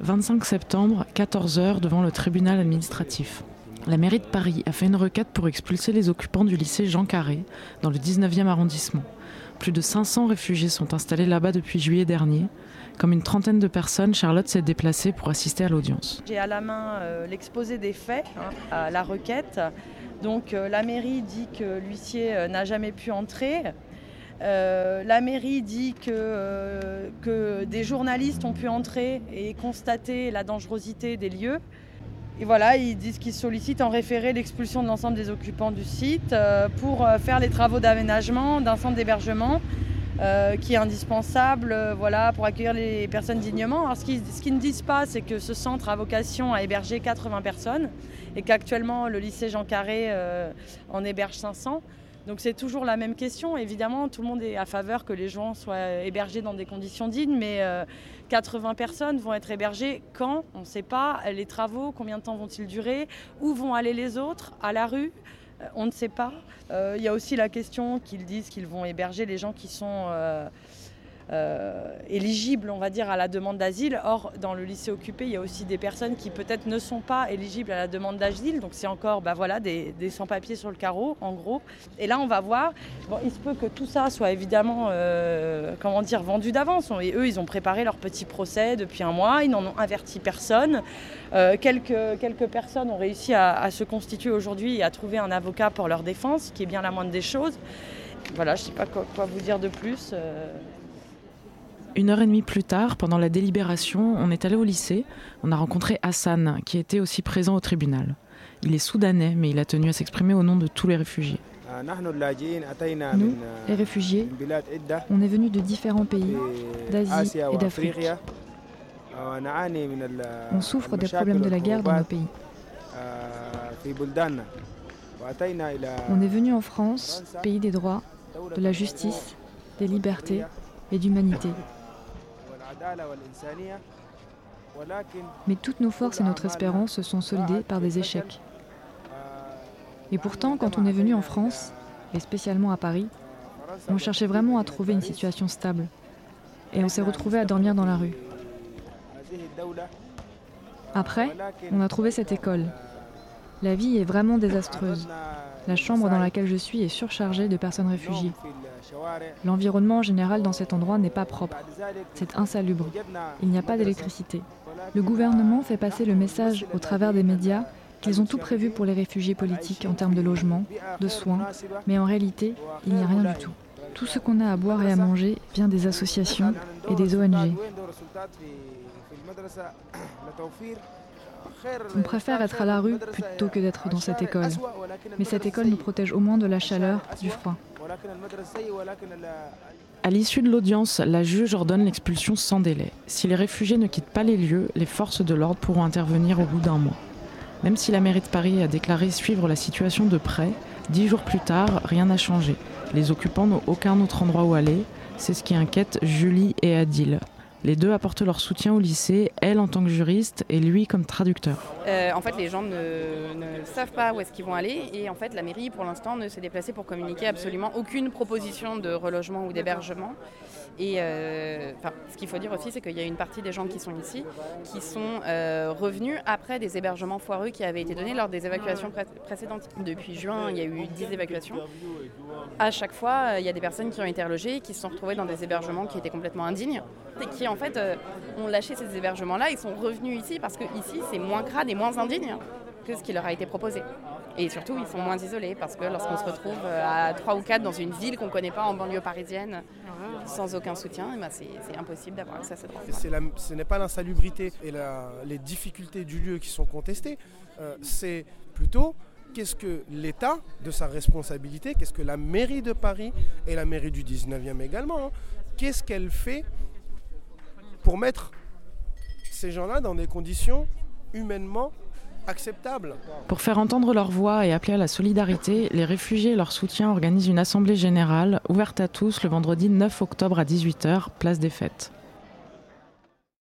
25 septembre, 14h, devant le tribunal administratif. La mairie de Paris a fait une requête pour expulser les occupants du lycée Jean Carré, dans le 19e arrondissement. Plus de 500 réfugiés sont installés là-bas depuis juillet dernier. Comme une trentaine de personnes, Charlotte s'est déplacée pour assister à l'audience. J'ai à la main euh, l'exposé des faits, hein, à la requête. Donc euh, la mairie dit que l'huissier euh, n'a jamais pu entrer. La mairie dit que, que des journalistes ont pu entrer et constater la dangerosité des lieux. Et voilà, ils disent qu'ils sollicitent en référé l'expulsion de l'ensemble des occupants du site pour faire les travaux d'aménagement d'un centre d'hébergement euh, qui est indispensable euh, voilà, pour accueillir les personnes dignement. Ce qu'ils ne disent pas, c'est que ce centre a vocation à héberger 80 personnes et qu'actuellement le lycée Jean Carré euh, en héberge 500. Donc c'est toujours la même question. Évidemment, tout le monde est à faveur que les gens soient hébergés dans des conditions dignes, mais 80 personnes vont être hébergées quand? On ne sait pas. Les travaux, combien de temps vont-ils durer? Où vont aller les autres? À la rue? Euh, on ne sait pas. Euh, il y a aussi la question qu'ils disent qu'ils vont héberger les gens qui sont euh, euh, éligibles, on va dire, à la demande d'asile. Or, dans le lycée occupé, il y a aussi des personnes qui peut-être ne sont pas éligibles à la demande d'asile. Donc, c'est encore bah, voilà, des, sans-papiers sur le carreau, en gros. Et là, on va voir. Bon, il se peut que tout ça soit évidemment, euh, comment dire, vendu d'avance. Et eux, ils ont préparé leur petit procès depuis un mois. Ils n'en ont averti personne. Euh, quelques, quelques personnes ont réussi à, se constituer aujourd'hui et à trouver un avocat pour leur défense, qui est bien la moindre des choses. Voilà, je ne sais pas quoi, vous dire de plus. Une heure et demie plus tard, pendant la délibération, on est allé au lycée. On a rencontré Hassan, qui était aussi présent au tribunal. Il est soudanais, mais il a tenu à s'exprimer au nom de tous les réfugiés. Nous, les réfugiés, on est venus de différents pays, d'Asie et d'Afrique. On souffre des problèmes de la guerre dans nos pays. On est venu en France, pays des droits, de la justice, des libertés et d'humanité. Mais toutes nos forces et notre espérance se sont soldées par des échecs. Et pourtant, quand on est venu en France, et spécialement à Paris, on cherchait vraiment à trouver une situation stable. Et on s'est retrouvé à dormir dans la rue. Après, on a trouvé cette école. La vie est vraiment désastreuse. La chambre dans laquelle je suis est surchargée de personnes réfugiées. L'environnement en général dans cet endroit n'est pas propre. C'est insalubre. Il n'y a pas d'électricité. Le gouvernement fait passer le message au travers des médias qu'ils ont tout prévu pour les réfugiés politiques en termes de logement, de soins, mais en réalité, il n'y a rien du tout. Tout ce qu'on a à boire et à manger vient des associations et des ONG. On préfère être à la rue plutôt que d'être dans cette école. Mais cette école nous protège au moins de la chaleur, du froid. À l'issue de l'audience, la juge ordonne l'expulsion sans délai. Si les réfugiés ne quittent pas les lieux, les forces de l'ordre pourront intervenir au bout d'un mois. Même si la mairie de Paris a déclaré suivre la situation de près, dix jours plus tard, rien n'a changé. Les occupants n'ont aucun autre endroit où aller. C'est ce qui inquiète Julie et Adil, les deux apportent leur soutien au lycée, elle en tant que juriste et lui comme traducteur. Euh, en fait, les gens ne, savent pas où est-ce qu'ils vont aller et en fait, la mairie, pour l'instant, ne s'est déplacée pour communiquer absolument aucune proposition de relogement ou d'hébergement. Et euh, ce qu'il faut dire aussi, c'est qu'il y a une partie des gens qui sont ici qui sont euh, revenus après des hébergements foireux qui avaient été donnés lors des évacuations précédentes. Depuis juin, il y a eu 10 évacuations. À chaque fois, il y a des personnes qui ont été relogées et qui se sont retrouvées dans des hébergements qui étaient complètement indignes en fait euh, ont lâché ces hébergements-là. Ils sont revenus ici parce que ici, c'est moins crade et moins indigne que ce qui leur a été proposé. Et surtout, ils sont moins isolés parce que lorsqu'on se retrouve à 3 ou 4 dans une ville qu'on ne connaît pas en banlieue parisienne, sans aucun soutien, eh ben, c'est impossible d'avoir accès à cette Ce n'est pas l'insalubrité et les difficultés du lieu qui sont contestées, euh, c'est plutôt qu'est-ce que l'État, de sa responsabilité, qu'est-ce que la mairie de Paris et la mairie du 19e également, hein, qu'est-ce qu'elle fait pour mettre ces gens-là dans des conditions humainement acceptables. Pour faire entendre leur voix et appeler à la solidarité, les réfugiés et leur soutien organisent une assemblée générale ouverte à tous le vendredi 9 octobre à 18h, place des Fêtes.